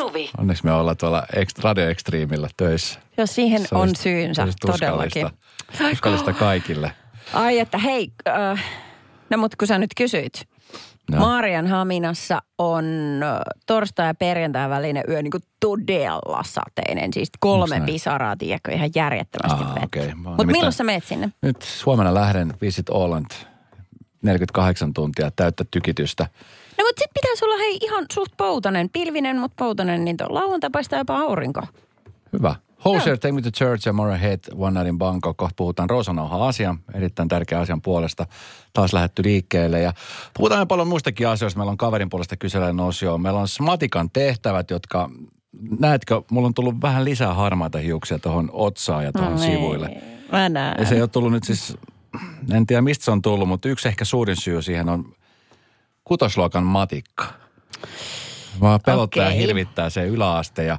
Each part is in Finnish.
Suvi. Onneksi me ollaan tuolla Radio Extreemillä töissä. Jos siihen Se on olisi- syynsä, se todellakin. tuskallista. Tuskallista kaikille. Ai että hei, äh, no mutta kun sä nyt kysyit. No. Maarian Haminassa on äh, torstai- ja perjantai välinen yö niin kuin todella sateinen. Siis kolme pisaraa, tiedätkö, ihan järjettömästi Aa, vettä. oon Mutta milloin sä meet sinne? Nyt huomenna lähden Visit Åland 48 tuntia täyttä tykitystä. No mutta sit pitäisi olla hei ihan suht poutanen, pilvinen, mutta poutanen, niin tuo lauantai paistaa jopa aurinko. Hyvä. Hosier, Take Me to Church ja Mora Head, One Night in Bangkok. Kohta puhutaan Rosanauha asian, erittäin tärkeä asian puolesta. Taas lähetty liikkeelle ja puhutaan jo paljon muistakin asioista. Meillä on kaverin puolesta kyselyyn osio. Meillä on Smatikan tehtävät, jotka, näetkö, mulla on tullut vähän lisää harmaita hiuksia tuohon otsaan ja tuohon No sivuille. ei, Mä näen. Ja se ei ole tullut nyt siis, en tiedä mistä se on tullut, mutta yksi ehkä suurin syy siihen on kutosluokan matikka. Vaan pelottaa ja Okei. hirvittää se yläaste ja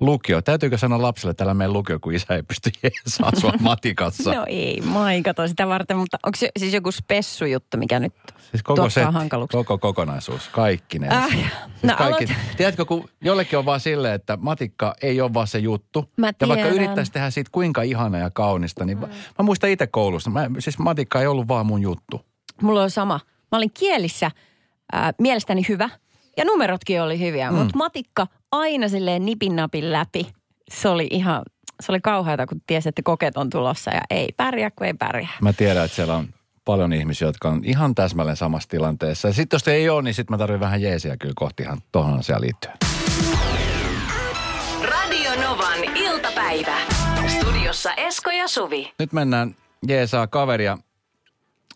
lukio. Täytyykö sanoa lapselle, että älä mene lukio, kun isä ei pysty jeesaa sua matikassa? No ei, mä en kato sitä varten, mutta onko se siis joku spessujuttu, mikä nyt siis koko, se, hankaluuksia? koko kokonaisuus, kaikki ne. Äh, siis no kaikki. aloit- Tiedätkö, kun jollekin on vaan silleen, että matikka ei ole vaan se juttu. Mä ja vaikka yrittäisi tehdä siitä kuinka ihana ja kaunista, niin mm. mä muistan itse koulusta. Mä, siis matikka ei ollut vaan mun juttu. Mulla on sama. Mä olin kielissä ää, mielestäni hyvä ja numerotkin oli hyviä, mm. mutta matikka aina silleen nipin napin läpi. Se oli ihan, se oli kauheata, kun tiesi, että kokeet on tulossa ja ei pärjää, kun ei pärjää. Mä tiedän, että siellä on paljon ihmisiä, jotka on ihan täsmälleen samassa tilanteessa. Ja sitten jos ei ole, niin sitten mä tarvitsen vähän jeesiä kyllä kohti ihan tuohon asiaan liittyen. Radio Novan iltapäivä. Studiossa Esko ja Suvi. Nyt mennään jeesaa kaveria.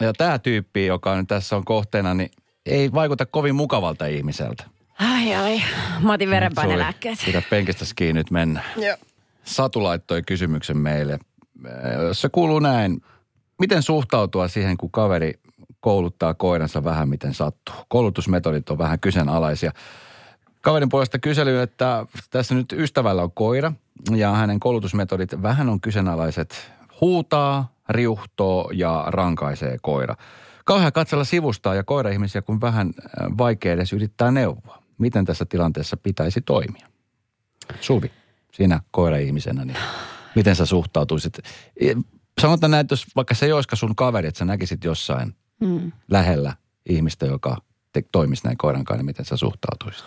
Ja tämä tyyppi, joka nyt tässä on kohteena, niin ei vaikuta kovin mukavalta ihmiseltä. Ai ai, mä otin verenpainelääkkeet. Pidä penkistä kiinni nyt mennä. Joo. Satu laittoi kysymyksen meille. Äh, Se kuuluu näin. Miten suhtautua siihen, kun kaveri kouluttaa koiransa vähän miten sattuu? Koulutusmetodit on vähän kyseenalaisia. Kaverin puolesta kysely, että tässä nyt ystävällä on koira ja hänen koulutusmetodit vähän on kyseenalaiset. Huutaa, riuhtoo ja rankaisee koira. Kauhea katsella sivustaa ja koira-ihmisiä, kun vähän äh, vaikea edes yrittää neuvoa. Miten tässä tilanteessa pitäisi toimia? Suvi, sinä koira-ihmisenä, niin miten sä suhtautuisit? E, Sanotaan näin, että jos vaikka se ei olisikaan sun kaveri, että sä näkisit jossain Mm. lähellä ihmistä, joka te, toimisi näin koiran kanssa, niin miten sä suhtautuisit?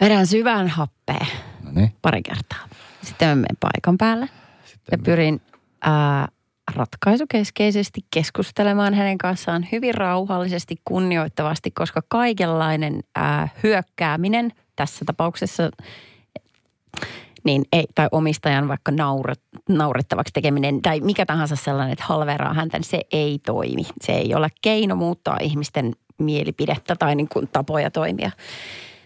Vedän syvään happea No niin, pari kertaa. Sitten mä menen paikan päälle ja sitten pyrin ää, ratkaisukeskeisesti keskustelemaan hänen kanssaan hyvin rauhallisesti, kunnioittavasti, koska kaikenlainen ää, hyökkääminen tässä tapauksessa niin ei, tai omistajan vaikka nauret, naurettavaksi tekeminen tai mikä tahansa sellainen, että halveraa häntä, niin se ei toimi. Se ei ole keino muuttaa ihmisten mielipidettä tai niin kuin tapoja toimia.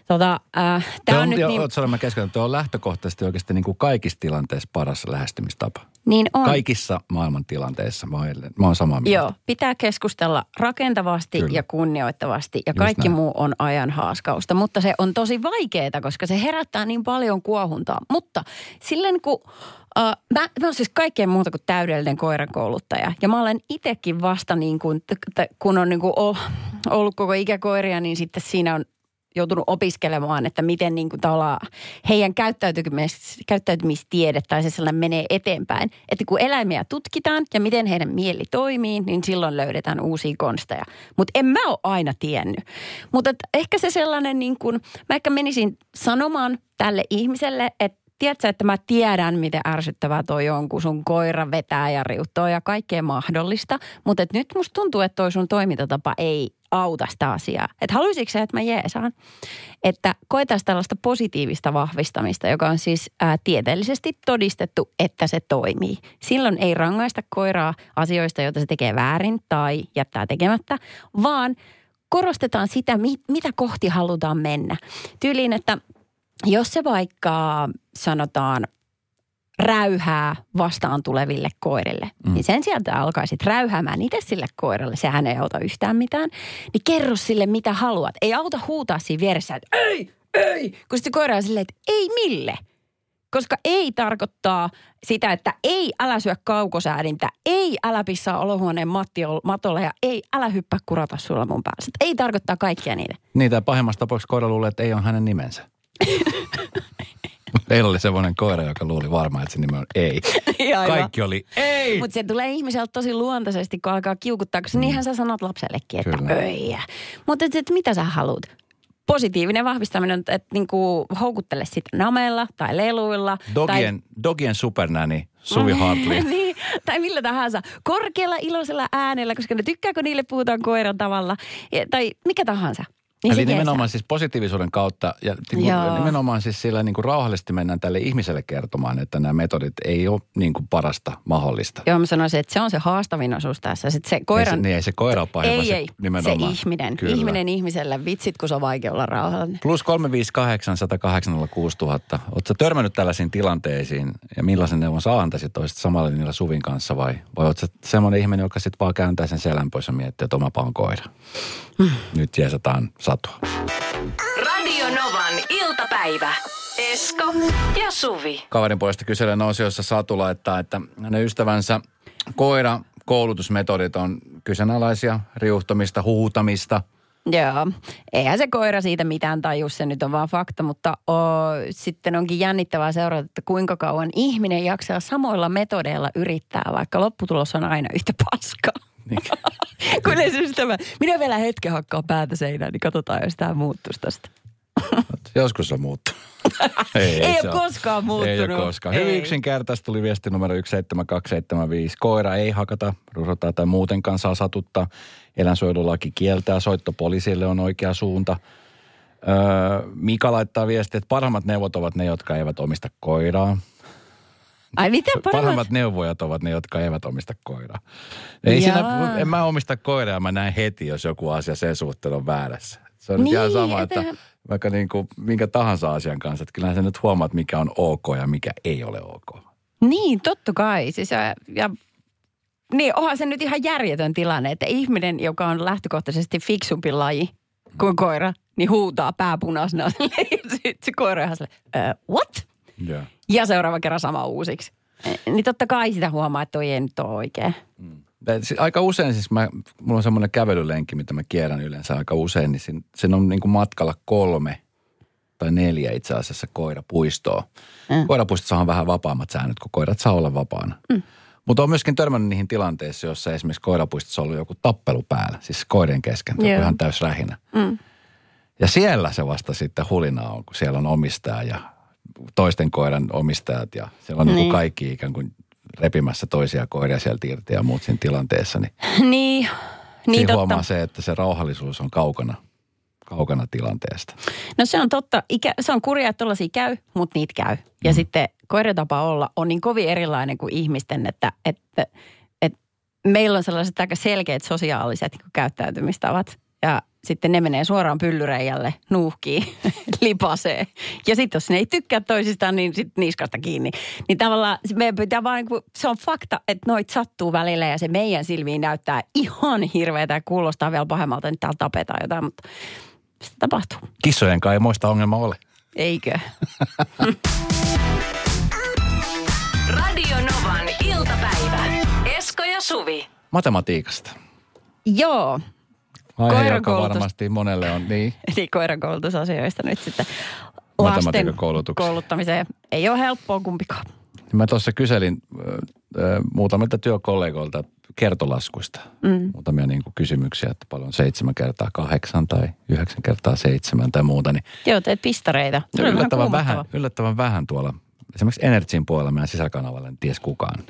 Tota, äh, Tämä on, on nyt jo, niin, sanonut, mä keskityn, on lähtökohtaisesti oikeasti niin kuin kaikissa tilanteissa paras lähestymistapa. Niin on. Kaikissa maailman tilanteissa. Mä oon, mä oon samaa mieltä. Joo, pitää keskustella rakentavasti Kyllä. ja kunnioittavasti ja Just kaikki näin. muu on ajan haaskausta. Mutta se on tosi vaikeaa, koska se herättää niin paljon kuohuntaa. Mutta silleen kun, äh, mä, mä oon siis kaikkeen muuta kuin täydellinen koirakouluttaja. Ja mä olen itsekin vasta niin kuin, t- t- kun on niin kuin ollut koko ikäkoiria, niin sitten siinä on joutunut opiskelemaan, että miten niin kuin heidän käyttäytymis, käyttäytymistiede tai se sellainen menee eteenpäin. Että kun eläimiä tutkitaan ja miten heidän mieli toimii, niin silloin löydetään uusia konsteja. Mutta en mä ole aina tiennyt. Mutta ehkä se sellainen niin kuin, mä ehkä menisin sanomaan tälle ihmiselle, että tiedätkö, että mä tiedän, miten ärsyttävää toi on, kun sun koira vetää ja riuttoo ja kaikkea mahdollista. Mutta nyt musta tuntuu, että toi sun toimintatapa ei auta sitä asiaa. Että haluaisitko sä, että mä jeesaan? Että koetaan tällaista positiivista vahvistamista, joka on siis ää, tieteellisesti todistettu, että se toimii. Silloin ei rangaista koiraa asioista, joita se tekee väärin tai jättää tekemättä, vaan korostetaan sitä, mi- mitä kohti halutaan mennä. Tyyliin, että jos se vaikka sanotaan räyhää vastaan tuleville koirille, mm. niin sen sieltä alkaisit räyhäämään itse sille koiralle, sehän ei auta yhtään mitään, niin kerro sille mitä haluat. Ei auta huutaa siinä vieressä, että ei, ei, kun sitten koira on silleen, että ei mille. Koska ei tarkoittaa sitä, että ei, älä syö kaukosäädintä, ei, älä pissaa olohuoneen matolle ja ei, älä hyppää kurata sulla mun päässä. Ei tarkoittaa kaikkia niitä. Niitä pahimmassa tapauksessa koira luulee, että ei ole hänen nimensä. Meillä oli semmoinen koira, joka luuli varmaan, että se nimi on ei. Kaikki oli ei. Mutta se tulee ihmiseltä tosi luontaisesti, kun alkaa kiukuttaa, koska mm. niinhän sä sanot lapsellekin, että Kyllä. öijä. Mutta et, et, mitä sä haluat? Positiivinen vahvistaminen, että et, niinku, houkuttele sitä nameilla tai leluilla. Dogien, dogien supernäni Suvi tai, Hartley. niin, tai millä tahansa. Korkealla iloisella äänellä, koska ne tykkää, kun niille puhutaan koiran tavalla. Ja, tai mikä tahansa. Niin Eli nimenomaan siis positiivisuuden kautta ja niin Joo. nimenomaan siis sillä niin kuin rauhallisesti mennään tälle ihmiselle kertomaan, että nämä metodit ei ole niin kuin parasta mahdollista. Joo, mä sanoisin, että se on se haastavin osuus tässä. Sitten se Ei se, koiran... niin ei se koira ole pahin, vaan ei, se ei, nimenomaan. se ihminen. Kyllä. Ihminen ihmiselle. Vitsit, kun se on vaikea olla rauhallinen. Plus 358 108 000. Oletko törmännyt tällaisiin tilanteisiin ja millaisen neuvon sä antaisit? Olisit samalla niillä Suvin kanssa vai, vai oletko semmoinen ihminen, joka sitten vaan kääntää sen selän pois ja miettii, että omapa on koira? Hmm. Nyt jeesataan satua. Radio Novan iltapäivä. Esko ja Suvi. Kaverin puolesta kyselen osiossa Satu laittaa, että hänen ystävänsä koira koulutusmetodit on kyseenalaisia, riuhtomista, huutamista. Joo, eihän se koira siitä mitään taju, se nyt on vaan fakta, mutta o, sitten onkin jännittävää seurata, että kuinka kauan ihminen jaksaa samoilla metodeilla yrittää, vaikka lopputulos on aina yhtä paskaa. Kun ei se ystävä, minä vielä hetken hakkaa päätä seinään, niin katsotaan, jos tämä muuttuisi tästä. Joskus on muuttunut. ei, Ei se ole koskaan muuttunut. Ei ole koskaan. Hyvin Ei. yksinkertaisesti tuli viesti numero 17275. Koira ei hakata, rusota tai muutenkaan saa satuttaa. Eläinsuojelulaki kieltää. Soitto poliisille on oikea suunta. Öö, Mika laittaa viestiä, että parhaimmat neuvot ovat ne, jotka eivät omista koiraa. Ai mitä Parhaimmat, parhaimmat? neuvojat ovat ne, jotka eivät omista koiraa. Ei Jaa. siinä, en mä omista koiraa, mä näen heti, jos joku asia sen suhteen on väärässä. Se on niin, ihan sama, että etehän- vaikka niin kuin minkä tahansa asian kanssa, että kyllähän sä nyt huomaat, mikä on ok ja mikä ei ole ok. Niin, totta kai. Siis ja, ja niin, onhan se nyt ihan järjetön tilanne, että ihminen, joka on lähtökohtaisesti fiksumpi laji kuin koira, niin huutaa pääpunaisena sitten se koira ihan silleen, "Ö, what? Joo. Ja seuraava kerran sama uusiksi. Eh, Niin totta kai sitä huomaa, että toi ei nyt ole oikein. Aika usein siis mä, mulla on semmoinen kävelylenkki, mitä mä kierrän yleensä aika usein, niin siinä, siinä on niin kuin matkalla kolme tai neljä itse asiassa koirapuistoa. Mm. Koirapuistossa on vähän vapaammat säännöt, kun koirat saa olla vapaana. Mm. Mutta on myöskin törmännyt niihin tilanteissa, joissa esimerkiksi koirapuistossa on ollut joku tappelu päällä, siis koirien kesken, joku Joo. ihan täys rähinä. Mm. Ja siellä se vasta sitten hulinaa on, kun siellä on omistaja ja toisten koiran omistajat ja siellä on niin. Niin. kaikki ikään kuin repimässä toisia koiria sieltä irti ja muut siinä tilanteessa. Niin Niin, niin totta. huomaa se, että se rauhallisuus on kaukana, kaukana tilanteesta. No se on totta. Ikä, se on kurjaa, että tollaisia käy, mutta niitä käy. Ja mm. sitten koiratapa olla on niin kovin erilainen kuin ihmisten, että, että, että meillä on sellaiset aika selkeät sosiaaliset niin kuin käyttäytymistavat. Ja sitten ne menee suoraan pyllyreijälle, nuuhkii, lipasee. Ja sitten jos ne ei tykkää toisistaan, niin sitten niskasta kiinni. Niin tavallaan se meidän pitää vaan, niin kuin- se on fakta, että noit sattuu välillä ja se meidän silmiin näyttää ihan hirveätä ja kuulostaa vielä pahemmalta, että täällä tapetaan jotain, mutta sitä tapahtuu. Kissojen kai ei muista ongelma ole. Eikö? Radio Novan iltapäivä. Esko ja Suvi. Matematiikasta. Joo, Aihe, joka varmasti monelle on niin. eli koirankoulutusasioista nyt sitten lasten kouluttamiseen. Ei ole helppoa kumpikaan. Mä tuossa kyselin äh, muutamilta työkollegoilta kertolaskuista. Mm. Muutamia niin kuin kysymyksiä, että paljon seitsemän kertaa kahdeksan tai yhdeksän kertaa seitsemän tai muuta. Niin Joo, teet pistareita. Yllättävän, vähän, yllättävän vähän tuolla, esimerkiksi Energyn puolella meidän sisäkanavalle, en ties kukaan.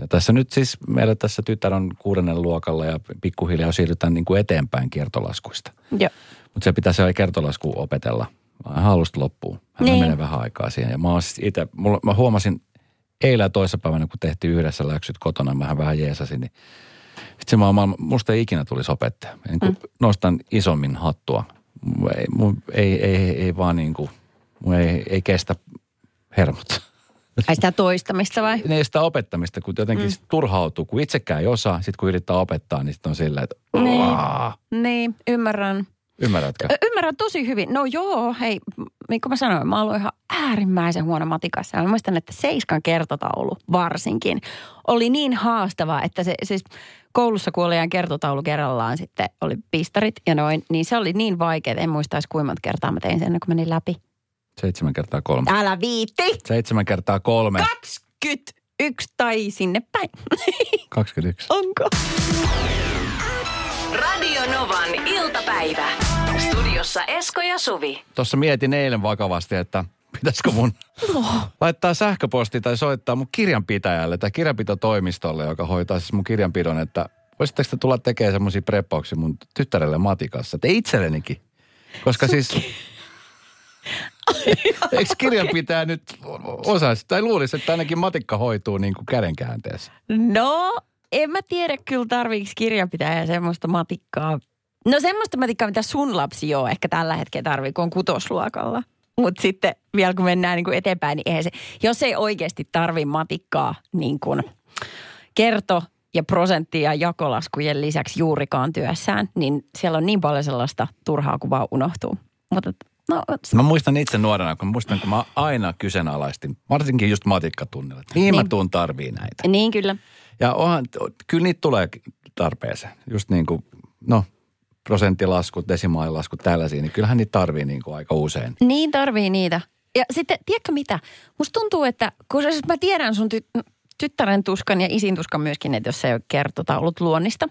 Ja tässä nyt siis meillä tässä tytär on kuudennen luokalla ja pikkuhiljaa siirrytään niin kuin eteenpäin kiertolaskuista. Joo. Mutta se pitää se kertolasku opetella vähän alusta loppuun. Hän Niin. menee vähän aikaa siihen. Ja mä, oon siis itse, mulla, mä huomasin eilen toissapäivänä, kun tehtiin yhdessä läksyt kotona, mä vähän jeesasin, niin sitten mä, oon- musta ei ikinä tulisi opettaja. Niin kun nostan isommin hattua. Mun Ei, mun, ei, ei, ei, ei vaan niin kuin, mun ei, ei kestä hermot. Ai sitä toistamista vai? Ei sitä opettamista, kun jotenkin mm. turhautuu, kun itsekään ei osaa. Sitten kun yrittää opettaa, niin sitten on sillä, että Niin. Niin, ymmärrän. ymmärrätkö? Ymmärrän tosi hyvin. No joo, hei, niin kuin mä sanoin, mä aloin ihan äärimmäisen huono matikassa. Mä muistan, että seiskan kertotaulu varsinkin oli niin haastava, että se siis koulussa kun oli ajan kertotaulu kerrallaan sitten oli pistarit ja noin, niin se oli niin vaikea, että en muista edes kuinka monta kertaa mä tein sen ennen kuin menin läpi. Seitsemän kertaa kolme. Älä viitti. Seitsemän kertaa kolme. 21 tai sinne päin. 21. Onko? Radio Novan iltapäivä. Studiossa Esko ja Suvi. Tuossa mietin eilen vakavasti, että pitäisikö mun laittaa sähköposti tai soittaa mun kirjanpitäjälle tai kirjanpitotoimistolle, joka hoitaa siis mun kirjanpidon, että voisitteko te tulla tekemään semmoisia preppauksia mun tyttärelle matikassa, että itsellenikin. Koska siis, eikö kirjanpitäjä nyt osaisi, tai luulisi, että ainakin matikka hoituu niin kuin kädenkäänteessä. No, en mä tiedä kyllä tarviiks kirjanpitäjä semmoista matikkaa. No semmoista matikkaa, mitä sun lapsi jo ehkä tällä hetkellä tarvii, kun on kutosluokalla. Mutta sitten vielä kun mennään niin kuin eteenpäin, niin eihän se, jos ei oikeasti tarvi matikkaa niin kuin kerto ja prosentti ja jakolaskujen lisäksi juurikaan työssään, niin siellä on niin paljon sellaista turhaa, kun vaan unohtuu. Mutta no, Mä muistan itse nuorena, kun muistan, kun mä aina kyseenalaistin, varsinkin just matikkatunnilla, että mihin mä Niin. tuun tarvii näitä. niin kyllä. Ja onhan, kyllä niitä tulee tarpeeseen. Just niin kuin, no, prosenttilaskut, desimaalilaskut, tällaisia, niin kyllähän niitä tarvii niin kuin aika usein. Niin tarvii niitä. Ja sitten, tiedätkö mitä? Musta tuntuu, että kun sä, mä tiedän sun ty, tyttären tuskan ja isin tuskan myöskin, että jos se ei ole kertotaulut luonnista.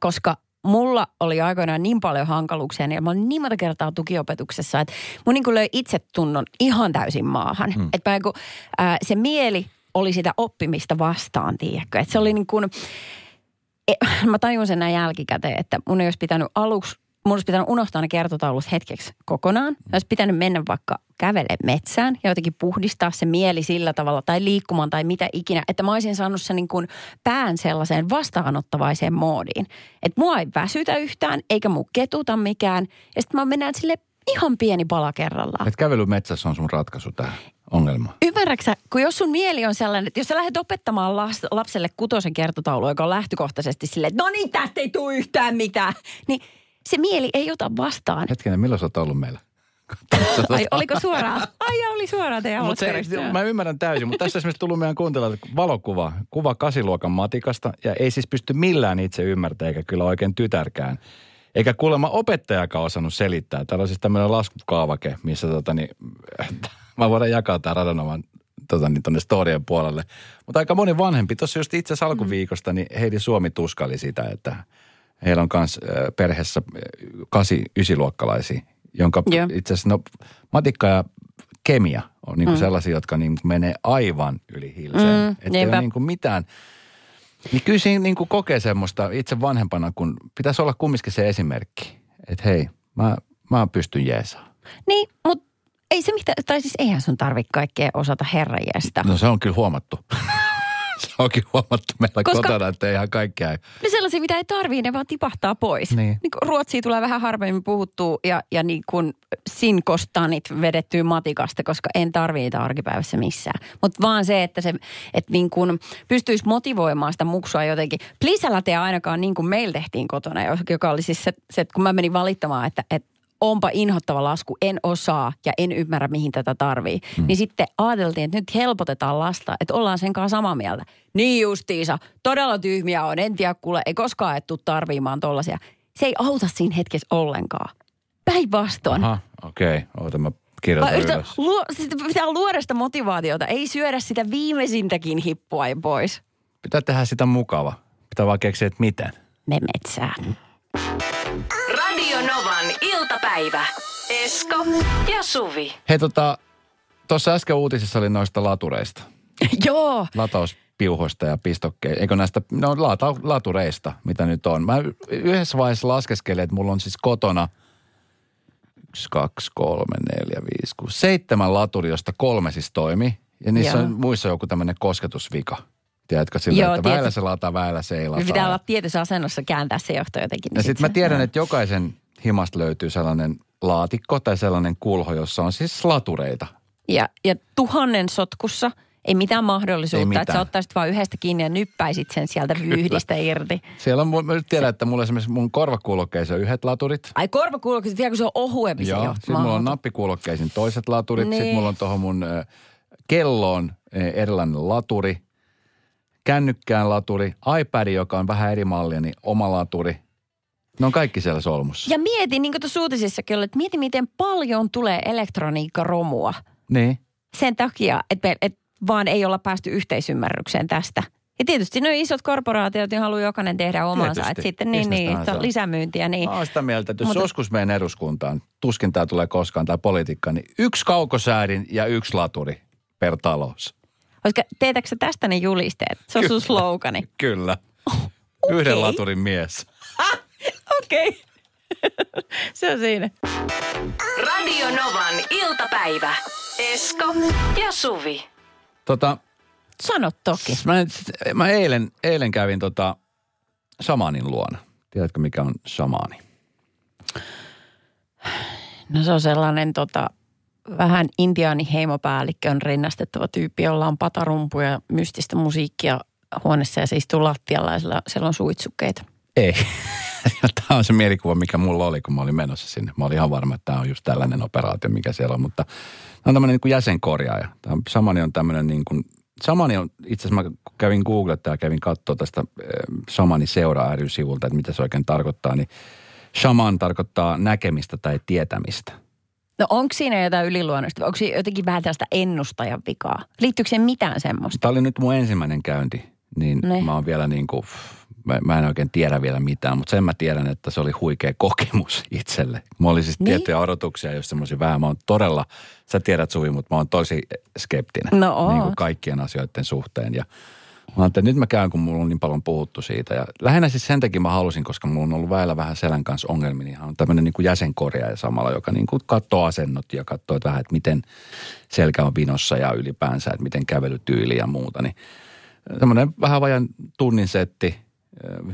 Koska mulla oli aikoinaan niin paljon hankaluuksia, niin mä olin niin monta kertaa tukiopetuksessa, että mun niin kuin löi itsetunnon ihan täysin maahan. Hmm. Että niin kuin, ää, se mieli oli sitä oppimista vastaan, tiedätkö? Että se oli niin kuin, e, mä tajun sen näin jälkikäteen, että mun ei olisi pitänyt aluksi, mun olisi pitänyt unohtaa ne kertotaulut hetkeksi kokonaan. Mä olisi pitänyt mennä vaikka kävele metsään ja jotenkin puhdistaa se mieli sillä tavalla tai liikkumaan tai mitä ikinä. Että mä olisin saanut sen niin kuin pään sellaiseen vastaanottavaiseen moodiin. Että mua ei väsytä yhtään eikä mu ketuta mikään. Ja sitten mä mennään sille ihan pieni pala kerrallaan. Että kävely metsässä on sun ratkaisu tähän ongelmaan. Ymmärräksä, kun jos sun mieli on sellainen, että jos sä lähdet opettamaan lapselle kutosen kertotaulua, joka on lähtökohtaisesti silleen, että no niin, tästä ei tule yhtään mitään, niin se mieli ei ota vastaan. Hetkinen, milloin sä oot ollut meillä? Ai, oliko suoraan? Ai, oli suoraan teidän Mut se, mä ymmärrän täysin, mutta tässä esimerkiksi tullut meidän kuuntelijoille valokuva, kuva kasiluokan matikasta, ja ei siis pysty millään itse ymmärtämään, eikä kyllä oikein tytärkään. Eikä kuulemma opettajakaan osannut selittää. Täällä on siis tämmöinen laskukaavake, missä tota niin, mä voidaan jakaa tämä Radanovan tota niin, tuonne storien puolelle. Mutta aika moni vanhempi, tuossa just itse asiassa alkuviikosta, niin Heidi Suomi tuskali sitä, että heillä on myös perheessä kasi ysiluokkalaisia, jonka Joo. itse asiassa no, matikka ja kemia on niin mm. sellaisia, jotka niin menee aivan yli hilseen. Mm, Että ei ole niin kuin mitään. Niin kyllä siinä niin kokee semmoista itse vanhempana, kun pitäisi olla kumminkin se esimerkki. Että hei, mä, mä pystyn jeesaa. Niin, mutta ei se mitään, tai siis eihän sun tarvitse kaikkea osata herranjeesta. No se on kyllä huomattu. se on kyllä huomattu meillä Koska- kotona, että ei ihan kaikkea. Ne sellaisia, mitä ei tarvii, ne vaan tipahtaa pois. Niin. niin Ruotsia tulee vähän harvemmin puhuttua ja, ja niin kuin sinkostanit vedettyä matikasta, koska en tarvii niitä arkipäivässä missään. Mutta vaan se, että se että niin kuin pystyisi motivoimaan sitä muksua jotenkin. Please älä tee ainakaan niin kuin meillä tehtiin kotona, joka oli siis se, se että kun mä menin valittamaan, että, että onpa inhottava lasku, en osaa ja en ymmärrä, mihin tätä tarvii. Hmm. Niin sitten ajateltiin, että nyt helpotetaan lasta, että ollaan sen kanssa samaa mieltä. Niin justiisa, todella tyhmiä on, en tiedä kuule, ei koskaan et tuu tarviimaan tollasia. Se ei auta siinä hetkessä ollenkaan. Päinvastoin. Aha, okei. Okay. Oota, mä kirjoitan yhtä, ylös. luo, pitää luoda sitä motivaatiota, ei syödä sitä viimeisintäkin hippua ja pois. Pitää tehdä sitä mukava. Pitää vaan keksiä, että miten. Me metsään. Iltapäivä. Esko ja Suvi. Hei tota, tuossa äsken uutisissa oli noista latureista. Joo. Latauspiuhoista ja pistokkeista. Eikö näistä, no lata, latureista, mitä nyt on. Mä yhdessä vaiheessa laskeskelin, että mulla on siis kotona yksi, kaksi, kolme, neljä, viisi, kuusi, seitsemän laturi, josta kolme siis toimi. Ja niissä Joo. on muissa joku tämmöinen kosketusvika. Tiedätkö, sillä, Joo, että tiedät- väillä se lataa, väillä se ei lataa. Pitää olla tietyssä asennossa kääntää se johto jotenkin. niin Ja sit sitten mä se- tiedän, että jokaisen himasta löytyy sellainen laatikko tai sellainen kulho, jossa on siis latureita. Ja, ja tuhannen sotkussa ei mitään mahdollisuutta, Ei että mitään. sä ottaisit vaan yhdestä kiinni ja nyppäisit sen sieltä vyyhdistä irti. Siellä on, mä nyt tiedän, että mulla esimerkiksi mun korvakuulokkeissa on yhdet laturit. Ai korvakuulokkeet, vielä kun se on ohuempi se Joo, jo. sitten mulla on nappikuulokkeisin toiset laturit. Niin. Sitten mulla on tuohon mun kelloon erilainen laturi. Kännykkään laturi. iPad, joka on vähän eri mallia, niin oma laturi. Ne on kaikki siellä solmussa. Ja mieti, niin kuin tuossa uutisissakin oli, että mieti miten paljon tulee elektroniikkaromua Niin. sen takia, että, me, että vaan ei olla päästy yhteisymmärrykseen tästä. Ja tietysti nuo isot korporaatiot niin haluaa jokainen tehdä omansa. Tietysti. Että sitten niin, niin, se on on. lisämyyntiä. Niin. Mä sitä mieltä, että jos Mutta- joskus menen eduskuntaan, tuskin tämä tulee koskaan, tai politiikka, niin yksi kaukosäädin ja yksi laturi per talous. Koska teetäkö sä tästä ne julisteet? Se on sun slogani. Kyllä. Okei. Yhden laturin mies. Okei. Okay. Se on siinä. Radio Novan iltapäivä. Esko ja Suvi. Tota, Sano toki. mä, mä eilen, eilen kävin tota shamanin luona. Tiedätkö mikä on shamani? No se on sellainen tota, vähän intiaaniheimopäällikköön rinnastettava tyyppi, jolla on patarumpuja ja mystistä musiikkia huoneessa ja se istuu lattialla ja sillä, siellä on suitsukkeita. Ei. Tämä on se mielikuva, mikä mulla oli, kun mä olin menossa sinne. Mä olin ihan varma, että tämä on just tällainen operaatio, mikä siellä on. Mutta tämä on tämmöinen niin kuin jäsenkorjaaja. Tämä on- Samani on tämmöinen niin kuin, Samani on, itse asiassa mä kävin googlettaa ja kävin katsoa tästä eh, Samani seura ry sivulta, että mitä se oikein tarkoittaa. Niin shaman tarkoittaa näkemistä tai tietämistä. No onko siinä jotain yliluonnosta? Onko siinä jotenkin vähän tällaista ennustajan vikaa? Liittyykö siihen mitään semmoista? Tämä oli nyt mun ensimmäinen käynti, niin Ne. mä oon vielä niin kuin, mä, mä en oikein tiedä vielä mitään, mutta sen mä tiedän, että se oli huikea kokemus itselle. Mulla oli siis Niin? tiettyjä odotuksia, jos semmoisia vähän. Mä oon todella, sä tiedät Suvi, mutta mä oon tosi skeptinen. No oot. niin kuin kaikkien asioiden suhteen. Ja mä että nyt mä käyn, kun mulla on niin paljon puhuttu siitä. Ja lähinnä siis sen takia mä halusin, koska mulla on ollut väillä vähän selän kanssa ongelmia, niin hän on tämmöinen niin jäsenkorjaaja samalla, joka niin kuin katsoo asennot ja katsoo että vähän, että miten selkä on vinossa ja ylipäänsä, että miten kävelytyyli ja muuta. Niin semmoinen vähän vajan tunnin setti,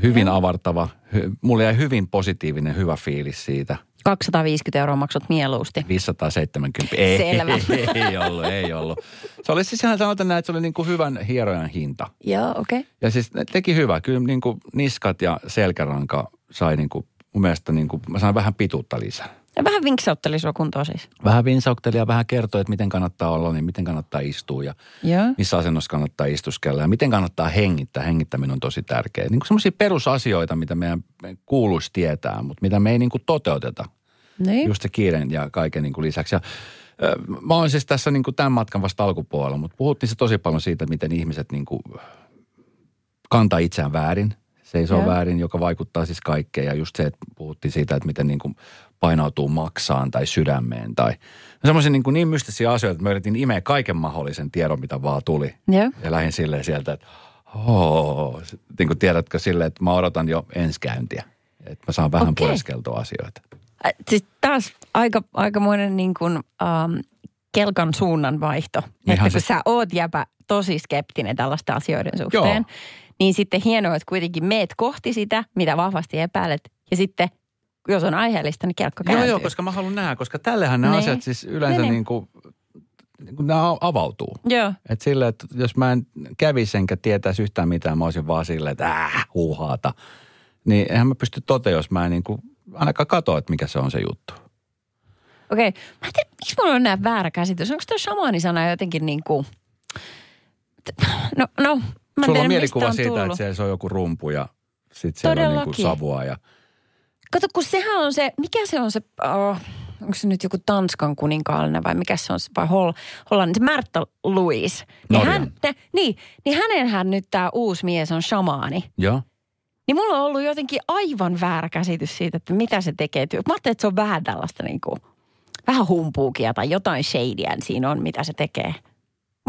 hyvin avartava. Mulle jäi hyvin positiivinen, hyvä fiilis siitä. 250 euroa maksut mieluusti. 570. Ei, Selvä. ei ollut, ei ollut. Se oli siis ihan sanotaan näin, että se oli niin kuin hyvän hierojan hinta. Joo, okei. Okay. Ja siis ne teki hyvä. Kyllä niin kuin niskat ja selkäranka sai niin kuin, mun mielestä niin kuin, mä sain vähän pituutta lisää. Ja vähän vinksautteli sua kuntoon siis. Vähän vinsaukteli ja vähän kertoi, että miten kannattaa olla, niin miten kannattaa istua ja Joo. missä asennossa kannattaa istuskella ja miten kannattaa hengittää. Hengittäminen on tosi tärkeää. Niin kuin semmoisia perusasioita, mitä meidän kuuluisi tietää, mutta mitä me ei niin kuin toteuteta. Niin. Just se kiireen ja kaiken niin kuin lisäksi. Ja, mä oon siis tässä niin kuin tämän matkan vasta alkupuolella, mutta puhuttiin se tosi paljon siitä, miten ihmiset niin kuin kantaa itseään väärin. Seisoo Joo. väärin, joka vaikuttaa siis kaikkeen. Ja just se, että puhuttiin siitä, että miten niin kuin painautuu maksaan tai sydämeen. Tai semmoisia niin, niin mystisiä asioita, että mä yritin imeä kaiken mahdollisen tiedon, mitä vaan tuli. Joo. Ja lähdin silleen sieltä, että oh, niin kuin tiedätkö silleen, että mä odotan jo ensikäyntiä. Että mä saan vähän Okei. pureskeltua asioita. Äh, Siis taas aika, aikamoinen niin kuin, ähm, kelkan suunnan vaihto. Ihan että kun se- sä oot jäpä tosi skeptinen tällaisten asioiden suhteen, Joo. Niin sitten hienoa, että kuitenkin meet kohti sitä, mitä vahvasti epäilet. Ja sitten, jos on aiheellista, niin kelkka Joo, kääntyy. joo, koska mä haluan nähdä, koska tällehän nämä Niin. asiat siis yleensä Niin, niin, niin. kuin, niin kuin nämä avautuu. Joo. Että silleen, että jos mä en kävisi enkä tietäisi yhtään mitään, mä olisin vaan silleen, että äh, huuhaata. Niin eihän mä pysty toteen, jos mä en niin kuin ainakaan katso, että mikä se on se juttu. Okei. Mä en tiedä, miksi mulla on näin väärä käsitys. Onko tuo shamanisana jotenkin niin kuin... No, no. Mä Sulla tiedä, on mielikuva on siitä, tullut. että siellä se on joku rumpu ja sitten siellä on niin kuin Todellakin. savua. Ja, Kato, kun sehän on se, mikä se on se, oh, onko se nyt joku Tanskan kuninkaallinen vai mikä se on, se- vai Hol, Hollannin, se Märta Louise. Niin, Norjan. hän, te, niin, niin hänenhän nyt tämä uusi mies on shamaani. joo. Niin mulla on ollut jotenkin aivan väärä käsitys siitä, että mitä se tekee. Mä ajattelin, että se on vähän tällaista niin kuin, vähän humpuukia tai jotain shadyä siinä on, mitä se tekee.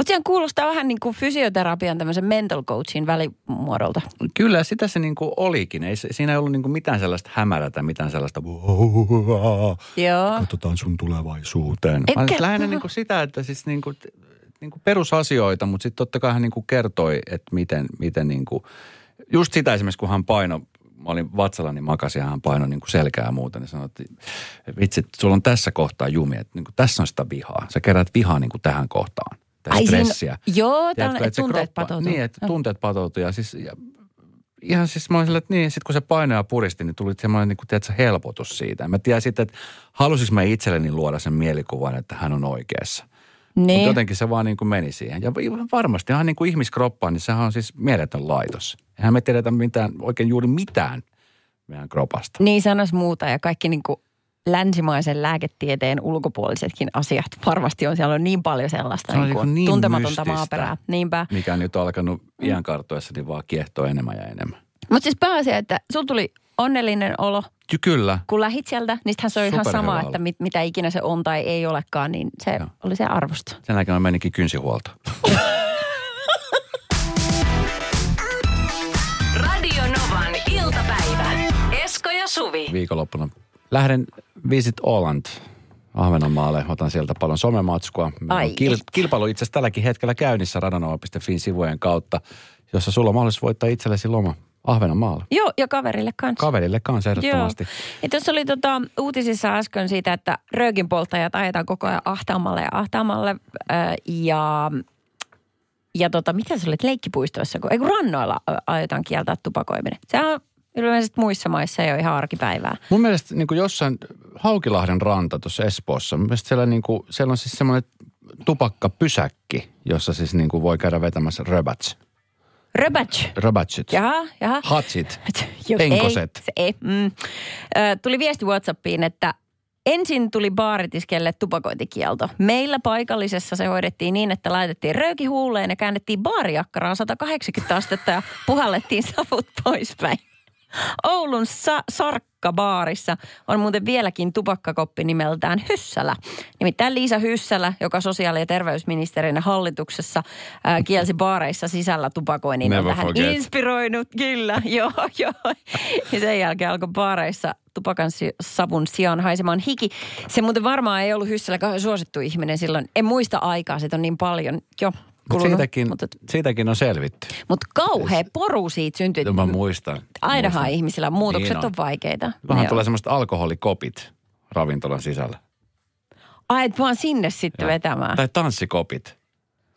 Mutta siihen kuulostaa vähän niin kuin fysioterapian tämmöisen mental coachin välimuodolta. Kyllä, sitä se niin kuin olikin. Ei, siinä ei ollut niin kuin mitään sellaista hämärätä, mitään sellaista Joo. katsotaan sun tulevaisuuteen. Etkä- Vaan siis lähinnä niin kuin sitä, että siis niin kuin, niin kuin perusasioita, mutta sitten totta kai hän niin kuin kertoi, että miten, miten niin kuin, just sitä esimerkiksi kun hän paino, mä olin vatsalla, niin makasin ja hän painoi niin kuin selkää ja muuta, niin sanoi, että vitsi, sulla on tässä kohtaa jumi, että niin kuin tässä on sitä vihaa. Sä kerät vihaa niin kuin tähän kohtaan, Ai siinä- stressiä. Joo, Tiedätkö, tällainen, että tunteet kroppa- patoutuu. Niin, että Joo. tunteet patoutuu ja siis ja, ihan siis mä olin silleen, että niin, sitten kun se painoi ja puristi, niin tuli semmoinen niin kuin, tiedätkö, helpotus siitä. Mä tiedän sitten, että halusinko mä itselleni luoda sen mielikuvan, että hän on oikeassa. Mutta Niin. jotenkin se vaan niin kuin meni siihen. Ja varmasti ihan niin kuin ihmiskroppaan, niin sehän on siis mieletön laitos. Eihän me tiedetä mitään, oikein juuri mitään, meidän kropasta. Niin sanois muuta ja kaikki niin kuin länsimaisen lääketieteen ulkopuolisetkin asiat varmasti on. Siellä on niin paljon sellaista Se niin kuin niin niin tuntematonta mystistä. maaperää. Niinpä. Mikä nyt on alkanut iän kartoessa, niin vaan kiehtoo enemmän ja enemmän. Mutta siis pääasia, että sulla tuli onnellinen olo, Ky- Kyllä. kun lähit sieltä. Niistähän se on ihan sama, että mit, mitä ikinä se on tai ei olekaan, niin se Joo. oli se arvosta. Sen jälkeen mä menikin kynsihuolta. Radio Novan iltapäivä. Esko ja Suvi. Viikonloppuna lähden Visit Åland Ahvenanmaalle. Otan sieltä paljon somematskua. Kil- kilpailu itse asiassa tälläkin hetkellä käynnissä radanova.fin sivujen kautta, jossa sulla on mahdollisuus voittaa itsellesi loma Ahvenanmaalle. Joo, ja kaverille kanssa. Kaverille kanssa ehdottomasti. Ja tuossa oli tota, uutisissa äsken siitä, että röökin polttajat ajetaan koko ajan ahtaamalle ja ahtaamalle. Äh, ja ja tota, mitä se oli, että leikkipuistoissa, kun, ei kun rannoilla ö, aiotaan kieltää tupakoiminen. Sehän on ilmeisesti muissa maissa jo ihan arkipäivää. Mun mielestä niin kuin jossain Haukilahden ranta tuossa Espoossa, mun mielestä siellä, niin kuin, siellä on siis semmoinen tupakkapysäkki, jossa siis niin kuin voi käydä vetämässä röbats. Röbatsch. Röbatsit. Jaha, jaha. Hatsit. Joo, Penkoset. Ei, ei. Mm. Ö, tuli viesti Whatsappiin, että ensin tuli baaritiskelle tupakointikielto. Meillä paikallisessa se hoidettiin niin, että laitettiin rööki huuleen ja käännettiin baarijakkaraan 180 astetta ja puhallettiin savut poispäin. Oulun sa- Sarkka-baarissa on muuten vieläkin tupakkakoppi nimeltään Hyssälä. Nimittäin Liisa Hyssälä, joka sosiaali- ja terveysministerinä hallituksessa ää, kielsi baareissa sisällä tupakoinnin, on Never tähän forget. inspiroinut, kyllä, joo, joo. Ja sen jälkeen alkoi baareissa tupakan savun sijaan haisemaan hiki. Se muuten varmaan ei ollut Hyssälä suosittu ihminen silloin. En muista aikaa, siitä on niin paljon jo Mut kulunut. siitäkin, Mutta, siitäkin on selvitty. mutta kauhea poru siitä syntyi. Mä muistan. Ainahan muistan. ihmisillä muutokset Niin on. on. vaikeita. Vähän tulee semmoiset alkoholikopit ravintolan sisällä. Ai, et vaan sinne sitten Joo. vetämään. Tai tanssikopit.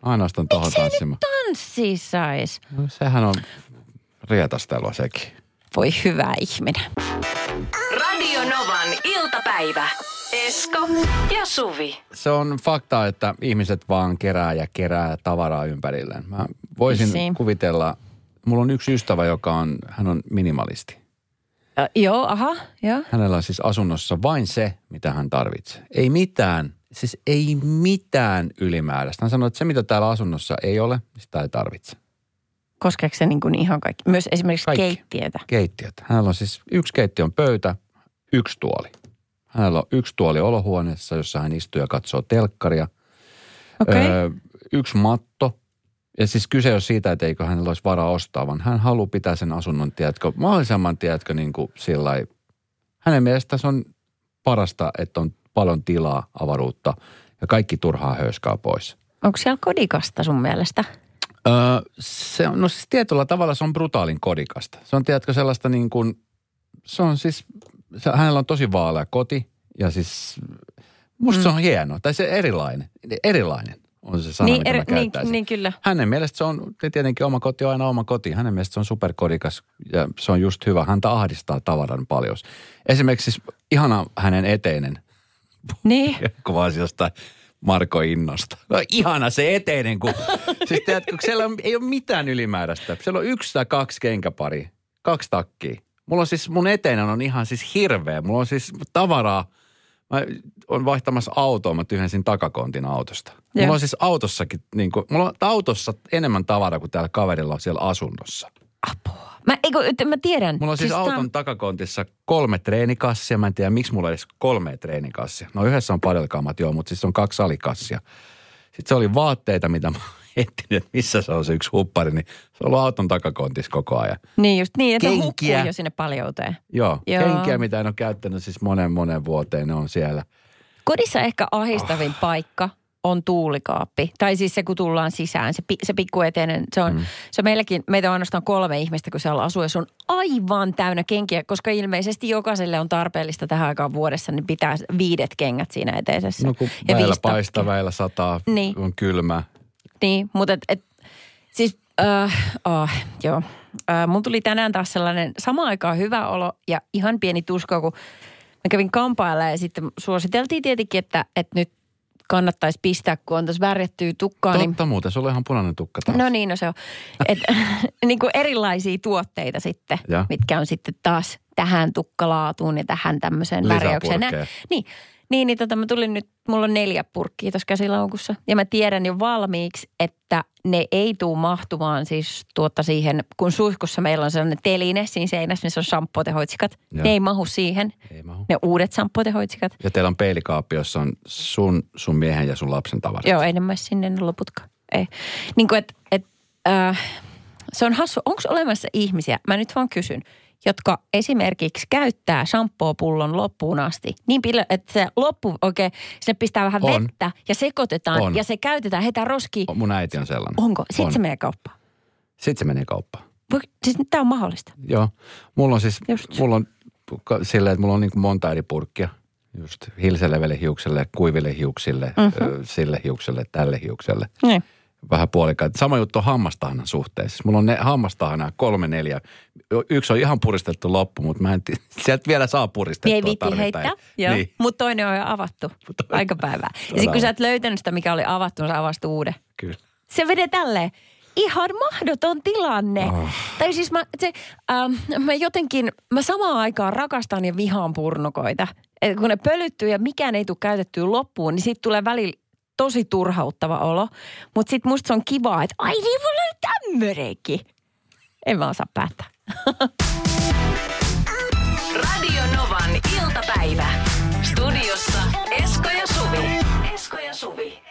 Ainoastaan tohon tanssimaan. Tanssi sais. No, sehän on rietastelua sekin. Voi hyvä ihminen. Radio Novan iltapäivä. Esko ja Suvi. Se on fakta, että ihmiset vaan kerää ja kerää tavaraa ympärilleen. Mä voisin Vissiin. kuvitella, mulla on yksi ystävä, joka on, hän on minimalisti. Ö, joo, aha, joo. Hänellä on siis asunnossa vain se, mitä hän tarvitsee. Ei mitään, siis ei mitään ylimääräistä. Hän sanoi, että se mitä täällä asunnossa ei ole, sitä ei tarvitse. Koskeeko se niin kuin ihan kaikki? Myös esimerkiksi Kaikki. keittiötä. Keittiöt. Hänellä on siis yksi keittiön pöytä, yksi tuoli. Hänellä on yksi tuoli olohuoneessa, jossa hän istuu ja katsoo telkkaria. Okei. Öö, yksi matto. Ja siis kyse on siitä, että eikö hänellä olisi varaa ostaa, vaan hän haluaa pitää sen asunnon, tiedätkö, mahdollisimman, tiedätkö, niin kuin sillä Hänen mielestään se on parasta, että on paljon tilaa, avaruutta ja kaikki turhaa höyskaa pois. Onko siellä kodikasta sun mielestä? Öö, se on, no siis tietyllä tavalla se on brutaalin kodikasta. Se on, tiedätkö, sellaista niin kuin, se on siis, hänellä on tosi vaalea koti ja siis musta mm. se on hieno. Tai se erilainen, erilainen on se sana, niin, mitä eri- mä niin, käyttäisin. niin kyllä. Hänen mielestä se on, tietenkin oma koti on aina oma koti. Hänen mielestä se on superkodikas ja se on just hyvä. Häntä ahdistaa tavaran paljon. Esimerkiksi siis ihana hänen eteinen, Niin. kuvasi jostain Marko Innosta. No ihana se eteinen, kun siis tiedätkö, kun siellä on, ei ole mitään ylimääräistä. Siellä on yksi tai kaksi kenkäpari, kaksi takkia. Mulla on siis, mun eteinen on ihan siis hirveä. Mulla on siis tavaraa. Mä on vaihtamassa autoa, mä tyhjensin takakontin autosta. Mulla Joo. on siis autossakin, niin kuin, mulla on autossa enemmän tavaraa kuin täällä kaverilla on siellä asunnossa. Apua. Mä, eikö, mä tiedän. Mulla on siis, on- auton takakontissa kolme treenikassia. Mä en tiedä, miksi mulla on edes kolme treenikassia. No yhdessä on padelkaamat, joo, mutta siis on kaksi salikassia. Sitten se oli vaatteita, mitä mä etsin, että missä se on se yksi huppari, niin se on ollut auton takakontissa koko ajan. Niin just niin, että Kenkiä. hukkuu jo sinne paljouteen. Joo, Joo. kenkiä, mitä en ole käyttänyt siis monen monen vuoteen, ne on siellä. Kodissa ehkä ahistavin Ah. paikka on tuulikaappi. Tai siis se, kun tullaan sisään, se, pi, se pikkueteinen, se on, mm. se on meilläkin, meitä on ainoastaan kolme ihmistä, kun siellä asuu ja se on aivan täynnä kenkiä, koska ilmeisesti jokaiselle on tarpeellista tähän aikaan vuodessa, niin pitää viidet kengät siinä eteisessä. No kun ja väillä paistaa, väillä sataa, Niin. on kylmä. Niin, mutta et, et, siis, äh, oh, joo. Äh, mun tuli tänään taas sellainen sama aikaan hyvä olo ja ihan pieni tuska, kun mä kävin kampailla ja sitten suositeltiin tietenkin, että, että nyt kannattaisi pistää, kun on tuossa värjättyä tukkaa. Niin, Totta muuten, sulla on ihan punainen tukka taas. no niin, no se on. Et, niin kuin erilaisia tuotteita sitten, Ja. mitkä on sitten taas tähän tukkalaatuun ja tähän tämmöiseen värjäykseen. Niin, niin, niin tota, mä tulin nyt, mulla on neljä purkkia tuossa käsilaukussa. Ja mä tiedän jo valmiiksi, että ne ei tuu mahtumaan siis tuotta siihen, kun suihkussa meillä on sellainen teline siinä seinässä, missä on shampootehoitsikat. Joo. Ne ei mahu siihen. Ei mahu. Ne uudet shampootehoitsikat. Ja teillä on peilikaappi, jossa on sun, sun miehen ja sun lapsen tavarat. Joo, ei ne mene sinne ne loputkaan. Ei. Niin kuin, että et, äh, se on hassu. Onko olemassa ihmisiä, mä nyt vaan kysyn, jotka esimerkiksi käyttää shampoopullon loppuun asti. Niin että se loppu oikein, sinne pistää vähän On. vettä ja sekoitetaan On. ja se käytetään hetä roskiin. Mun äiti on sellainen. Onko? Sitten On. se menee kauppaan. Sitten se menee kauppaan. Siis tämä on mahdollista. Joo. Mulla on siis, Just. mulla on silleen, että mulla on niin kuin monta eri purkkia. Just hilselevelle hiukselle, kuiville hiuksille, mm-hmm. sille hiukselle, tälle hiukselle. Niin. Vähän puolikkaat. Sama juttu on hammastahnan suhteen. Siis mulla on ne hammastahnaa kolme, neljä. Yksi on ihan puristettu loppu, mutta mä en tii, sieltä vielä saa puristettua ei tarvitaan. heittää, joo. Niin, Mutta toinen on jo avattu. Aika päivää. Ja sitten kun sä et löytänyt sitä, mikä oli avattu, niin sä avast uuden. kyllä. Se vedee tälleen. Ihan mahdoton tilanne. Oh. Tai siis mä, se, ähm, mä jotenkin, mä samaan aikaan rakastan ja vihaan purnukoita. Et kun ne pölyttyy ja mikään ei tule käytettyä loppuun, niin siitä tulee välillä tosi turhauttava olo. Mutta sitten musta se on kivaa, että ai niin mulla on tämmöinenkin. En mä osaa päättää. Radio Novan iltapäivä. Studiossa Esko ja Suvi. Esko ja Suvi.